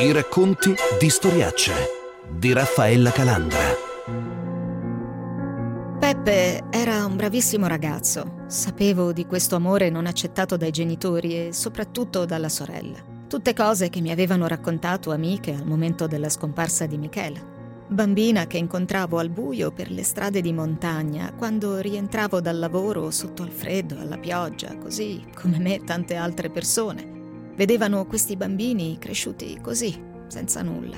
I racconti di storiacce di Raffaella Calandra. Peppe era un bravissimo ragazzo. Sapevo di questo amore non accettato dai genitori e soprattutto dalla sorella. Tutte cose che mi avevano raccontato amiche al momento della scomparsa di Michela. Bambina che incontravo al buio per le strade di montagna, quando rientravo dal lavoro sotto al freddo, alla pioggia, così come me tante altre persone vedevano questi bambini cresciuti così, senza nulla.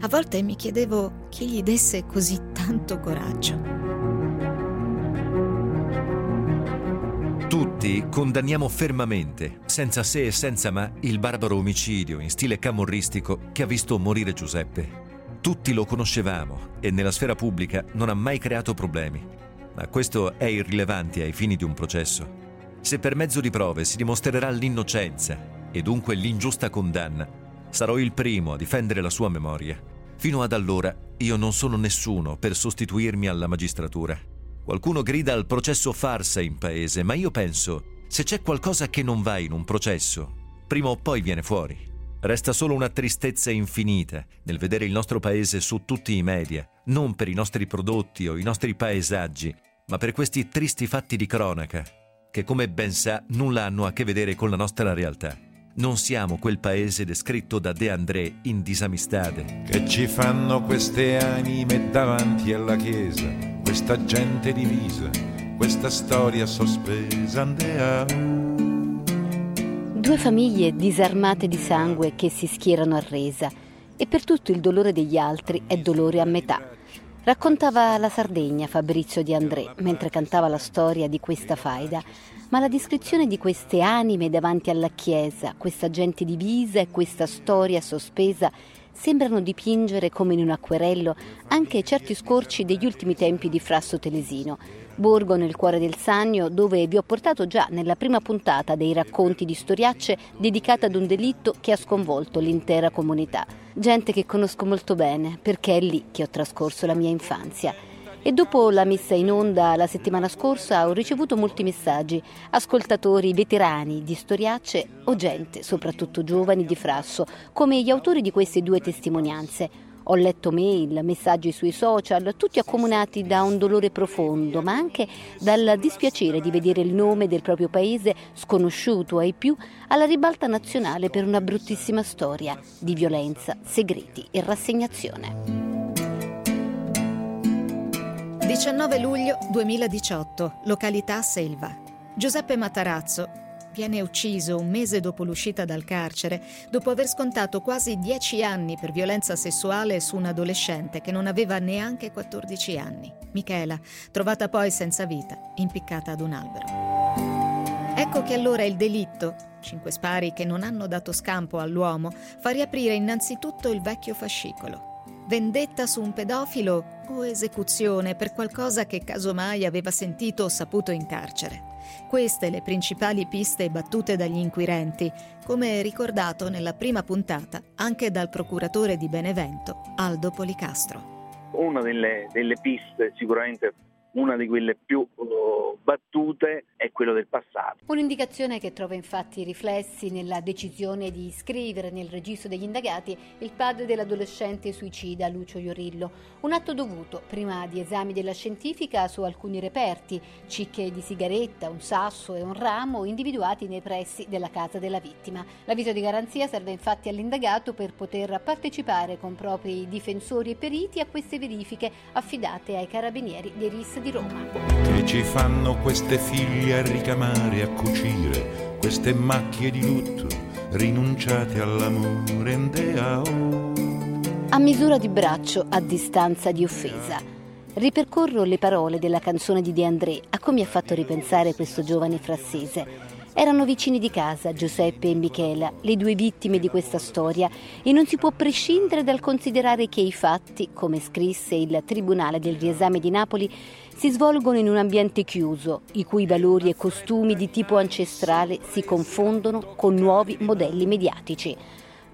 A volte mi chiedevo chi gli desse così tanto coraggio. Tutti condanniamo fermamente, senza se e senza ma, il barbaro omicidio in stile camorristico che ha visto morire Giuseppe. Tutti lo conoscevamo e nella sfera pubblica non ha mai creato problemi. Ma questo è irrilevante ai fini di un processo. Se per mezzo di prove si dimostrerà l'innocenza e dunque l'ingiusta condanna, sarò il primo a difendere la sua memoria. Fino ad allora io non sono nessuno per sostituirmi alla magistratura. Qualcuno grida al processo farsa in paese, ma io penso, se c'è qualcosa che non va in un processo, prima o poi viene fuori. Resta solo una tristezza infinita nel vedere il nostro paese su tutti i media, non per i nostri prodotti o i nostri paesaggi, ma per questi tristi fatti di cronaca, che come ben sa nulla hanno a che vedere con la nostra realtà. Non siamo quel paese descritto da De André in Disamistade. Che ci fanno queste anime davanti alla chiesa, questa gente divisa, questa storia sospesa. Andea. Due famiglie disarmate di sangue che si schierano a resa e per tutto il dolore degli altri è dolore a metà. Raccontava la Sardegna Fabrizio di André mentre cantava la storia di questa faida. Ma la descrizione di queste anime davanti alla chiesa, questa gente divisa e questa storia sospesa sembrano dipingere come in un acquerello anche certi scorci degli ultimi tempi di Frasso Telesino, borgo nel cuore del Sannio dove vi ho portato già nella prima puntata dei racconti di storiacce dedicata ad un delitto che ha sconvolto l'intera comunità. Gente che conosco molto bene perché è lì che ho trascorso la mia infanzia e dopo la messa in onda la settimana scorsa ho ricevuto molti messaggi, ascoltatori veterani di storiacce o gente, soprattutto giovani di Frasso, come gli autori di queste due testimonianze. Ho letto mail, messaggi sui social, tutti accomunati da un dolore profondo, ma anche dal dispiacere di vedere il nome del proprio paese sconosciuto ai più alla ribalta nazionale per una bruttissima storia di violenza, segreti e rassegnazione. 19 luglio 2018, località Selva. Giuseppe Matarazzo viene ucciso un mese dopo l'uscita dal carcere, dopo aver scontato quasi 10 anni per violenza sessuale su un adolescente che non aveva neanche 14 anni. Michela, trovata poi senza vita, impiccata ad un albero. Ecco che allora il delitto, cinque spari che non hanno dato scampo all'uomo, fa riaprire innanzitutto il vecchio fascicolo. Vendetta su un pedofilo o esecuzione per qualcosa che casomai aveva sentito o saputo in carcere. Queste le principali piste battute dagli inquirenti, come ricordato nella prima puntata anche dal procuratore di Benevento, Aldo Policastro. Una delle, delle piste sicuramente una di quelle più uh, battute è quello del passato. Un'indicazione che trova infatti riflessi nella decisione di iscrivere nel registro degli indagati il padre dell'adolescente suicida Lucio Iorillo, un atto dovuto prima di esami della scientifica su alcuni reperti, cicche di sigaretta, un sasso e un ramo individuati nei pressi della casa della vittima. L'avviso di garanzia serve infatti all'indagato per poter partecipare con propri difensori e periti a queste verifiche affidate ai carabinieri dei RIS di Roma. Che ci fanno queste figlie a ricamare, a cucire, queste macchie di lutto, rinunciate all'amore. A misura di braccio, a distanza di offesa. Ripercorro le parole della canzone di De André a come ha fatto ripensare questo giovane frassese erano vicini di casa Giuseppe e Michela, le due vittime di questa storia, e non si può prescindere dal considerare che i fatti, come scrisse il Tribunale del riesame di Napoli, si svolgono in un ambiente chiuso, i cui valori e costumi di tipo ancestrale si confondono con nuovi modelli mediatici.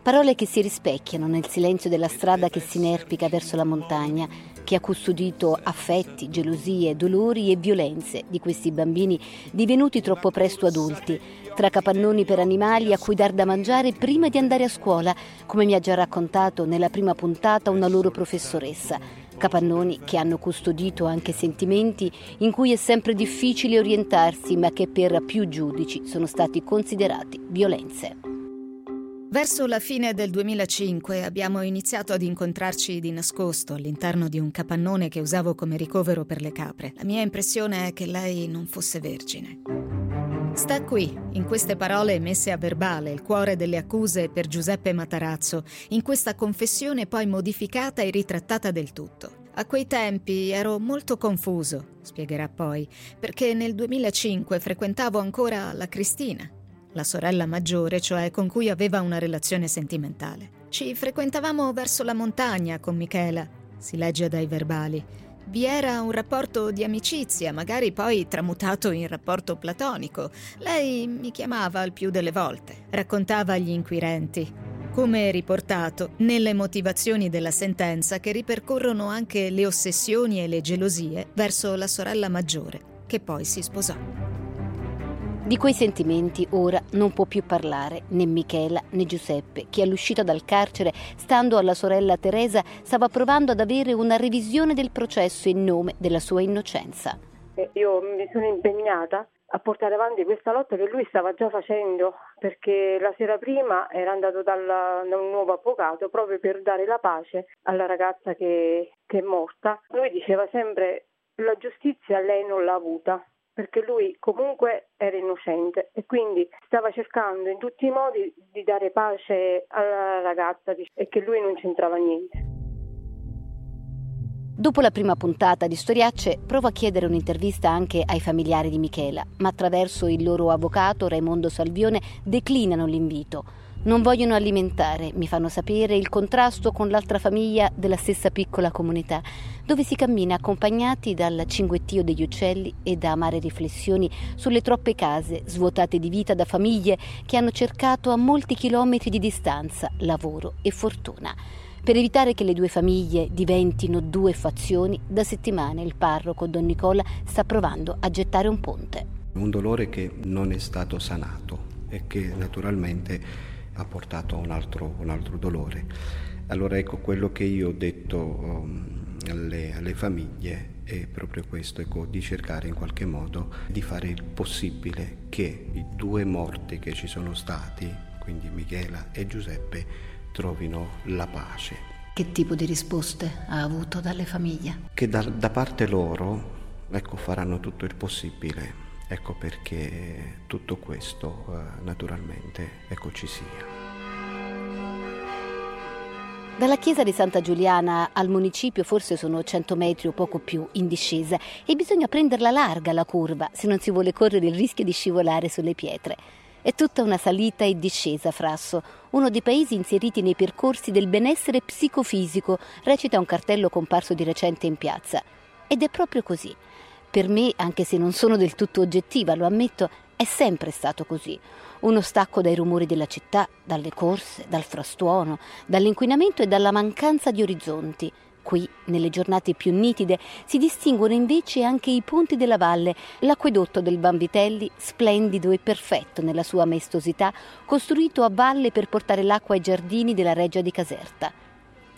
Parole che si rispecchiano nel silenzio della strada che si inerpica verso la montagna, che ha custodito affetti, gelosie, dolori e violenze di questi bambini divenuti troppo presto adulti, tra capannoni per animali a cui dar da mangiare prima di andare a scuola, come mi ha già raccontato nella prima puntata una loro professoressa. Capannoni che hanno custodito anche sentimenti in cui è sempre difficile orientarsi, ma che per più giudici sono stati considerati violenze. Verso la fine del 2005 abbiamo iniziato ad incontrarci di nascosto all'interno di un capannone che usavo come ricovero per le capre. La mia impressione è che lei non fosse vergine. Sta qui, in queste parole messe a verbale, il cuore delle accuse per Giuseppe Matarazzo, in questa confessione poi modificata e ritrattata del tutto. A quei tempi ero molto confuso, spiegherà poi, perché nel 2005 frequentavo ancora la Cristina, la sorella maggiore, cioè con cui aveva una relazione sentimentale. Ci frequentavamo verso la montagna con Michela, si legge dai verbali. Vi era un rapporto di amicizia, magari poi tramutato in rapporto platonico. Lei mi chiamava il più delle volte, raccontava agli inquirenti. Come riportato nelle motivazioni della sentenza che ripercorrono anche le ossessioni e le gelosie verso la sorella maggiore, che poi si sposò. Di quei sentimenti ora non può più parlare né Michela né Giuseppe, che all'uscita dal carcere, stando alla sorella Teresa, stava provando ad avere una revisione del processo in nome della sua innocenza. Io mi sono impegnata a portare avanti questa lotta che lui stava già facendo perché la sera prima era andato dalla, da un nuovo avvocato proprio per dare la pace alla ragazza che, che è morta. Lui diceva sempre la giustizia lei non l'ha avuta perché lui comunque era innocente e quindi stava cercando in tutti i modi di dare pace alla ragazza e che lui non c'entrava niente. Dopo la prima puntata di Storiacce provo a chiedere un'intervista anche ai familiari di Michela, ma attraverso il loro avvocato Raimondo Salvione declinano l'invito non vogliono alimentare, mi fanno sapere, il contrasto con l'altra famiglia della stessa piccola comunità, dove si cammina accompagnati dal cinguettio degli uccelli e da amare riflessioni sulle troppe case svuotate di vita da famiglie che hanno cercato a molti chilometri di distanza lavoro e fortuna. Per evitare che le due famiglie diventino due fazioni, da settimane il parroco Don Nicola sta provando a gettare un ponte. Un dolore che non è stato sanato e che naturalmente ha portato a un altro, un altro dolore. Allora ecco, quello che io ho detto um, alle, alle, famiglie è proprio questo, ecco, di cercare in qualche modo di fare il possibile che i due morti che ci sono stati, quindi Michela e Giuseppe, trovino la pace. Che tipo di risposte ha avuto dalle famiglie? Che da, da parte loro ecco, faranno tutto il possibile Ecco perché tutto questo eh, naturalmente ecco ci sia. Dalla chiesa di Santa Giuliana al municipio forse sono 100 metri o poco più in discesa e bisogna prenderla larga la curva se non si vuole correre il rischio di scivolare sulle pietre. È tutta una salita e discesa, Frasso, uno dei paesi inseriti nei percorsi del benessere psicofisico, recita un cartello comparso di recente in piazza. Ed è proprio così. Per me, anche se non sono del tutto oggettiva, lo ammetto, è sempre stato così. Uno stacco dai rumori della città, dalle corse, dal frastuono, dall'inquinamento e dalla mancanza di orizzonti. Qui, nelle giornate più nitide, si distinguono invece anche i ponti della valle, l'acquedotto del Bambitelli, splendido e perfetto nella sua maestosità, costruito a valle per portare l'acqua ai giardini della reggia di Caserta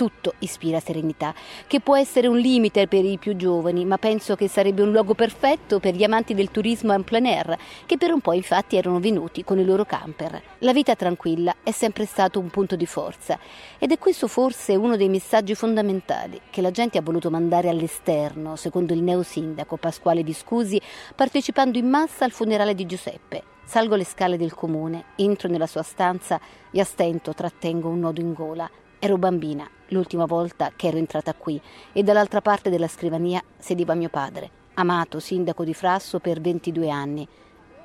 tutto ispira serenità, che può essere un limite per i più giovani, ma penso che sarebbe un luogo perfetto per gli amanti del turismo en plein air, che per un po' infatti erano venuti con i loro camper. La vita tranquilla è sempre stato un punto di forza ed è questo forse uno dei messaggi fondamentali che la gente ha voluto mandare all'esterno, secondo il neosindaco Pasquale Viscusi, partecipando in massa al funerale di Giuseppe. Salgo le scale del comune, entro nella sua stanza e a stento trattengo un nodo in gola. Ero bambina l'ultima volta che ero entrata qui e dall'altra parte della scrivania sediva mio padre, amato sindaco di Frasso per 22 anni.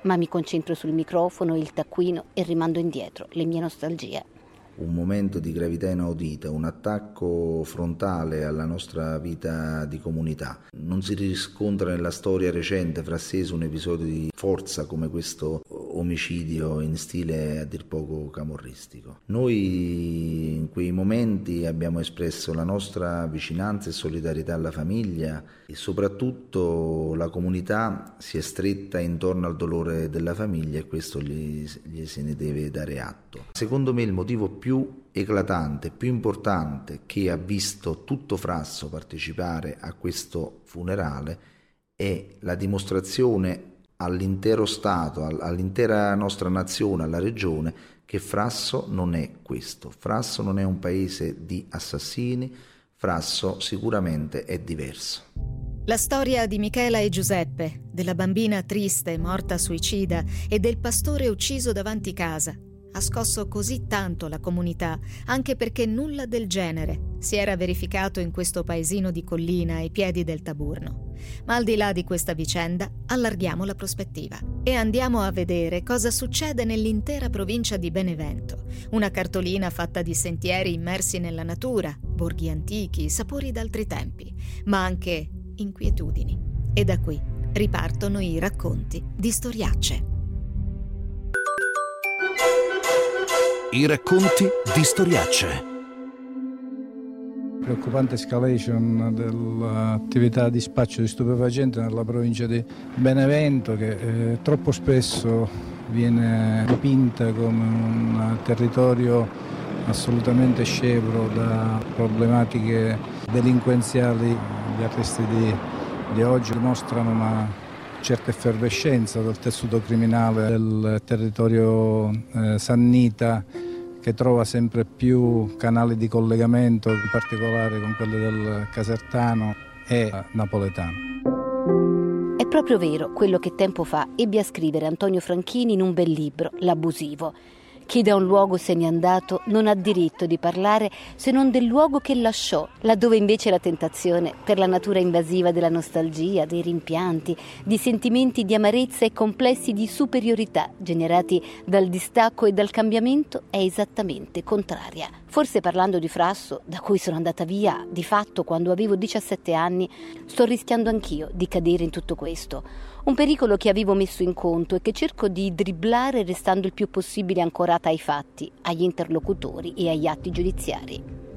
Ma mi concentro sul microfono, il taccuino e rimando indietro le mie nostalgie un momento di gravità inaudita, un attacco frontale alla nostra vita di comunità. Non si riscontra nella storia recente frassese un episodio di forza come questo omicidio in stile a dir poco camorristico. Noi in quei momenti abbiamo espresso la nostra vicinanza e solidarietà alla famiglia e soprattutto la comunità si è stretta intorno al dolore della famiglia e questo gli, gli se ne deve dare atto. Secondo me il motivo più eclatante, più importante che ha visto tutto Frasso partecipare a questo funerale è la dimostrazione all'intero Stato, all'intera nostra nazione, alla regione, che Frasso non è questo. Frasso non è un paese di assassini, Frasso sicuramente è diverso. La storia di Michela e Giuseppe, della bambina triste morta suicida e del pastore ucciso davanti casa, ha scosso così tanto la comunità, anche perché nulla del genere si era verificato in questo paesino di collina ai piedi del Taburno. Ma al di là di questa vicenda, allarghiamo la prospettiva e andiamo a vedere cosa succede nell'intera provincia di Benevento. Una cartolina fatta di sentieri immersi nella natura, borghi antichi, sapori d'altri tempi, ma anche inquietudini. E da qui ripartono i racconti di storiacce. I racconti di storiacce. Preoccupante escalation dell'attività di spaccio di stupefacenti nella provincia di Benevento che eh, troppo spesso viene dipinta come un territorio assolutamente scevro da problematiche delinquenziali. Gli arresti di, di oggi dimostrano una certa effervescenza del tessuto criminale del territorio eh, sannita che trova sempre più canali di collegamento, in particolare con quelli del Casertano e napoletano. È proprio vero quello che tempo fa ebbe a scrivere Antonio Franchini in un bel libro, L'abusivo chi da un luogo se n'è andato non ha diritto di parlare se non del luogo che lasciò, laddove invece la tentazione, per la natura invasiva della nostalgia, dei rimpianti, di sentimenti di amarezza e complessi di superiorità generati dal distacco e dal cambiamento, è esattamente contraria. Forse parlando di Frasso, da cui sono andata via di fatto quando avevo 17 anni, sto rischiando anch'io di cadere in tutto questo un pericolo che avevo messo in conto e che cerco di dribblare restando il più possibile ancorata ai fatti, agli interlocutori e agli atti giudiziari.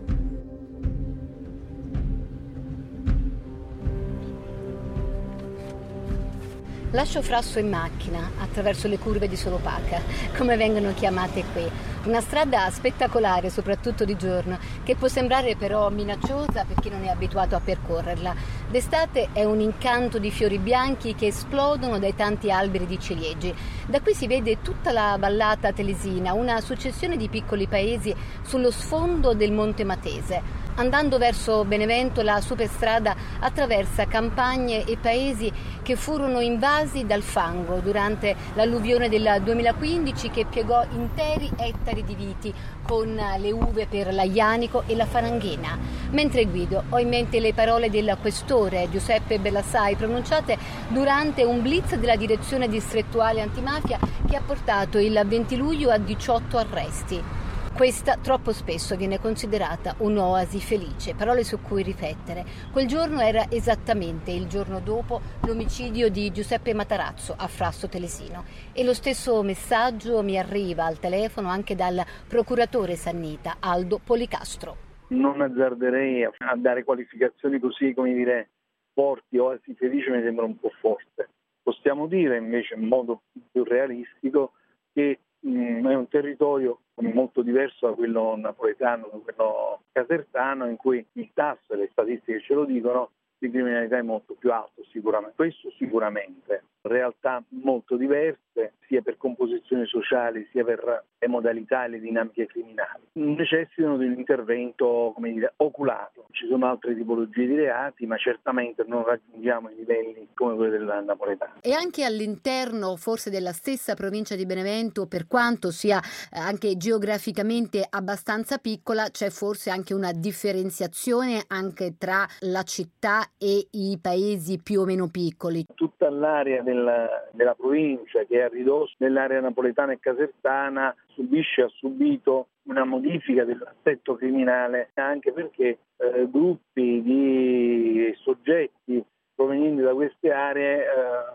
Lascio Frasso in macchina attraverso le curve di Solopaca, come vengono chiamate qui. Una strada spettacolare, soprattutto di giorno, che può sembrare però minacciosa per chi non è abituato a percorrerla. D'estate è un incanto di fiori bianchi che esplodono dai tanti alberi di ciliegi. Da qui si vede tutta la vallata telesina, una successione di piccoli paesi sullo sfondo del Monte Matese. Andando verso Benevento la superstrada attraversa campagne e paesi che furono invasi dal fango durante l'alluvione del 2015 che piegò interi ettari di viti con le uve per l'aglianico e la faranghena. Mentre guido ho in mente le parole del questore Giuseppe Bellassai pronunciate durante un blitz della direzione distrettuale antimafia che ha portato il 20 luglio a 18 arresti. Questa troppo spesso viene considerata un'oasi felice, parole su cui riflettere. Quel giorno era esattamente il giorno dopo l'omicidio di Giuseppe Matarazzo a Frasso Telesino e lo stesso messaggio mi arriva al telefono anche dal procuratore Sannita Aldo Policastro. Non azzarderei a dare qualificazioni così, come dire, forti, oasi felice mi sembra un po' forte. Possiamo dire invece in modo più realistico che è un territorio molto diverso da quello napoletano, da quello casertano, in cui il tasso, le statistiche ce lo dicono, di criminalità è molto più alto sicuramente. Questo sicuramente. Realtà molto diverse, sia per composizioni sociali, sia per le modalità e le dinamiche criminali. Necessitano di un intervento, come dire, oculato. Ci sono altre tipologie di reati, ma certamente non raggiungiamo i livelli come quelli del napoletano. E anche all'interno forse della stessa provincia di Benevento, per quanto sia eh, anche geograficamente abbastanza piccola, c'è forse anche una differenziazione anche tra la città e i paesi più o meno piccoli. Tutta l'area della, della provincia che è a ridosso dell'area napoletana e casertana subisce, ha subito una modifica dell'assetto criminale anche perché eh, gruppi di soggetti provenienti da queste aree eh,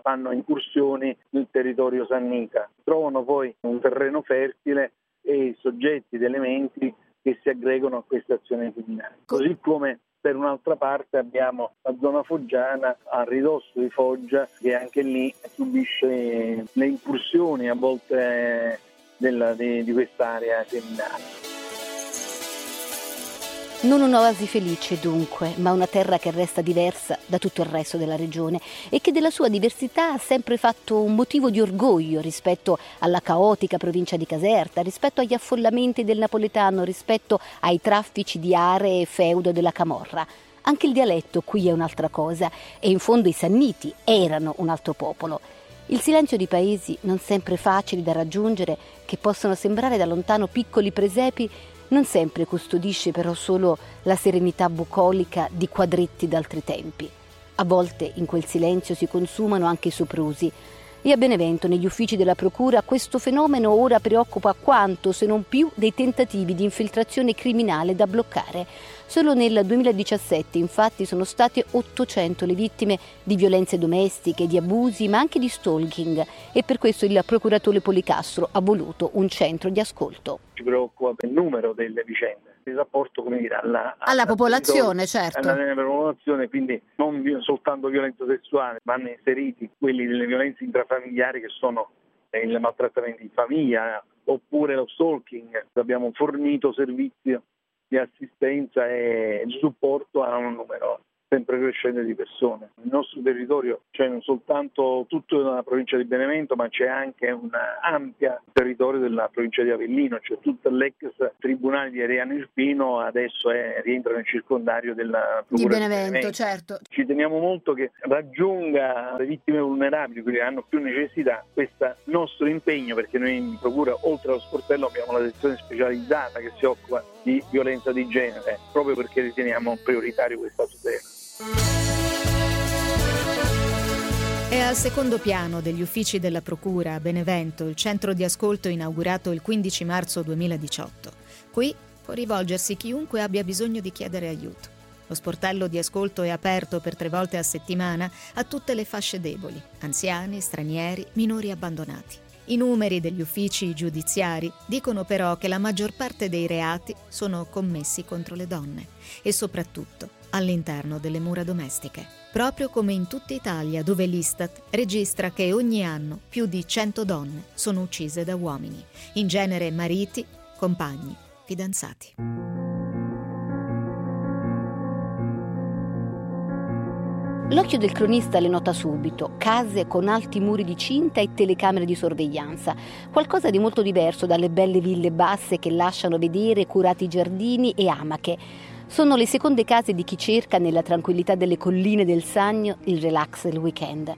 fanno incursioni nel territorio sannita. Trovano poi un terreno fertile e soggetti ed elementi che si aggregano a queste azioni criminali. Così come per un'altra parte abbiamo la zona foggiana a ridosso di Foggia che anche lì subisce le incursioni a volte della, di, di quest'area criminale. Non un'oasi felice dunque, ma una terra che resta diversa da tutto il resto della regione e che della sua diversità ha sempre fatto un motivo di orgoglio rispetto alla caotica provincia di Caserta, rispetto agli affollamenti del napoletano, rispetto ai traffici di aree e feudo della Camorra. Anche il dialetto qui è un'altra cosa e in fondo i Sanniti erano un altro popolo. Il silenzio di paesi non sempre facili da raggiungere, che possono sembrare da lontano piccoli presepi, non sempre custodisce però solo la serenità bucolica di quadretti d'altri tempi. A volte in quel silenzio si consumano anche i soprusi. E a Benevento, negli uffici della Procura, questo fenomeno ora preoccupa quanto, se non più, dei tentativi di infiltrazione criminale da bloccare. Solo nel 2017 infatti sono state 800 le vittime di violenze domestiche, di abusi, ma anche di stalking e per questo il procuratore Policastro ha voluto un centro di ascolto. Ci preoccupa il numero delle vicende, il rapporto dire, alla, alla, alla popolazione, certo. Alla, popolazione, quindi non soltanto violenza sessuale, vanno inseriti quelli delle violenze intrafamiliari che sono il maltrattamento in famiglia oppure lo stalking. Abbiamo fornito servizi di assistenza e supporto a un numero sempre crescente di persone. Nel nostro territorio c'è non soltanto tutta la provincia di Benevento, ma c'è anche un ampio territorio della provincia di Avellino, cioè tutto l'ex tribunale di Ariano Irpino adesso è, rientra nel circondario della Procura di Benevento, di Benevento. Certo. Ci teniamo molto che raggiunga le vittime vulnerabili, quelli che hanno più necessità, questo nostro impegno, perché noi in Procura, oltre allo sportello, abbiamo la sezione specializzata che si occupa di violenza di genere, proprio perché riteniamo prioritario questa tutela. È al secondo piano degli uffici della Procura a Benevento il centro di ascolto inaugurato il 15 marzo 2018. Qui può rivolgersi chiunque abbia bisogno di chiedere aiuto. Lo sportello di ascolto è aperto per tre volte a settimana a tutte le fasce deboli, anziani, stranieri, minori abbandonati. I numeri degli uffici giudiziari dicono però che la maggior parte dei reati sono commessi contro le donne e soprattutto all'interno delle mura domestiche, proprio come in tutta Italia dove l'Istat registra che ogni anno più di 100 donne sono uccise da uomini, in genere mariti, compagni, fidanzati. L'occhio del cronista le nota subito, case con alti muri di cinta e telecamere di sorveglianza, qualcosa di molto diverso dalle belle ville basse che lasciano vedere curati giardini e amache, sono le seconde case di chi cerca nella tranquillità delle colline del Sagno il relax del weekend.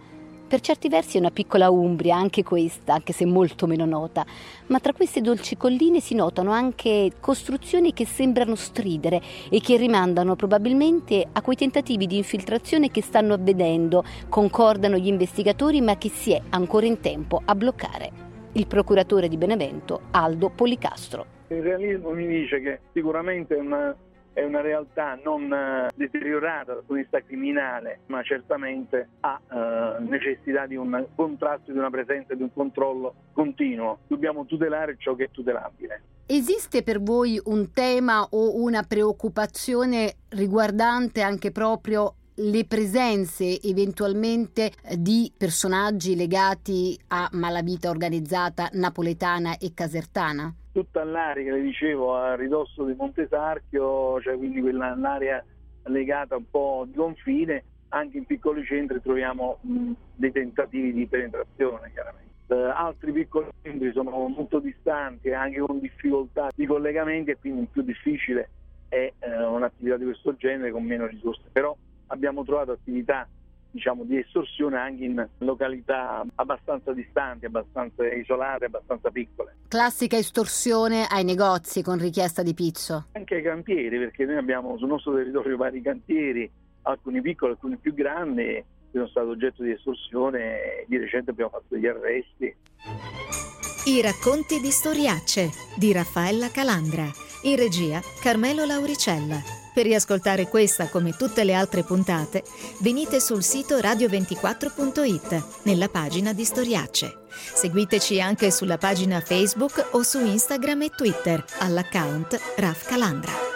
Per certi versi è una piccola Umbria, anche questa, anche se molto meno nota, ma tra queste dolci colline si notano anche costruzioni che sembrano stridere e che rimandano probabilmente a quei tentativi di infiltrazione che stanno avvenendo, concordano gli investigatori, ma che si è ancora in tempo a bloccare. Il procuratore di Benevento, Aldo Policastro. Il realismo mi dice che sicuramente è una è una realtà non eh, deteriorata dal punto di vista criminale, ma certamente ha eh, necessità di un contrasto, di una presenza, di un controllo continuo. Dobbiamo tutelare ciò che è tutelabile. Esiste per voi un tema o una preoccupazione riguardante anche proprio le presenze eventualmente di personaggi legati a malavita organizzata napoletana e casertana? Tutta l'area che le dicevo a ridosso di Montesarchio, cioè quindi quella, l'area legata un po' di confine, anche in piccoli centri troviamo dei tentativi di penetrazione chiaramente. Uh, altri piccoli centri sono molto distanti anche con difficoltà di collegamenti e quindi più difficile è uh, un'attività di questo genere con meno risorse. Però abbiamo trovato attività diciamo, di estorsione anche in località abbastanza distanti, abbastanza isolate, abbastanza piccole. Classica estorsione ai negozi con richiesta di pizzo? Anche ai cantieri, perché noi abbiamo sul nostro territorio vari cantieri, alcuni piccoli, alcuni più grandi, che sono stati oggetto di estorsione e di recente abbiamo fatto degli arresti. I racconti di storiacce di Raffaella Calandra, in regia Carmelo Lauricella. Per riascoltare questa come tutte le altre puntate, venite sul sito radio24.it nella pagina di Storiacce. Seguiteci anche sulla pagina Facebook o su Instagram e Twitter all'account Raf Calandra.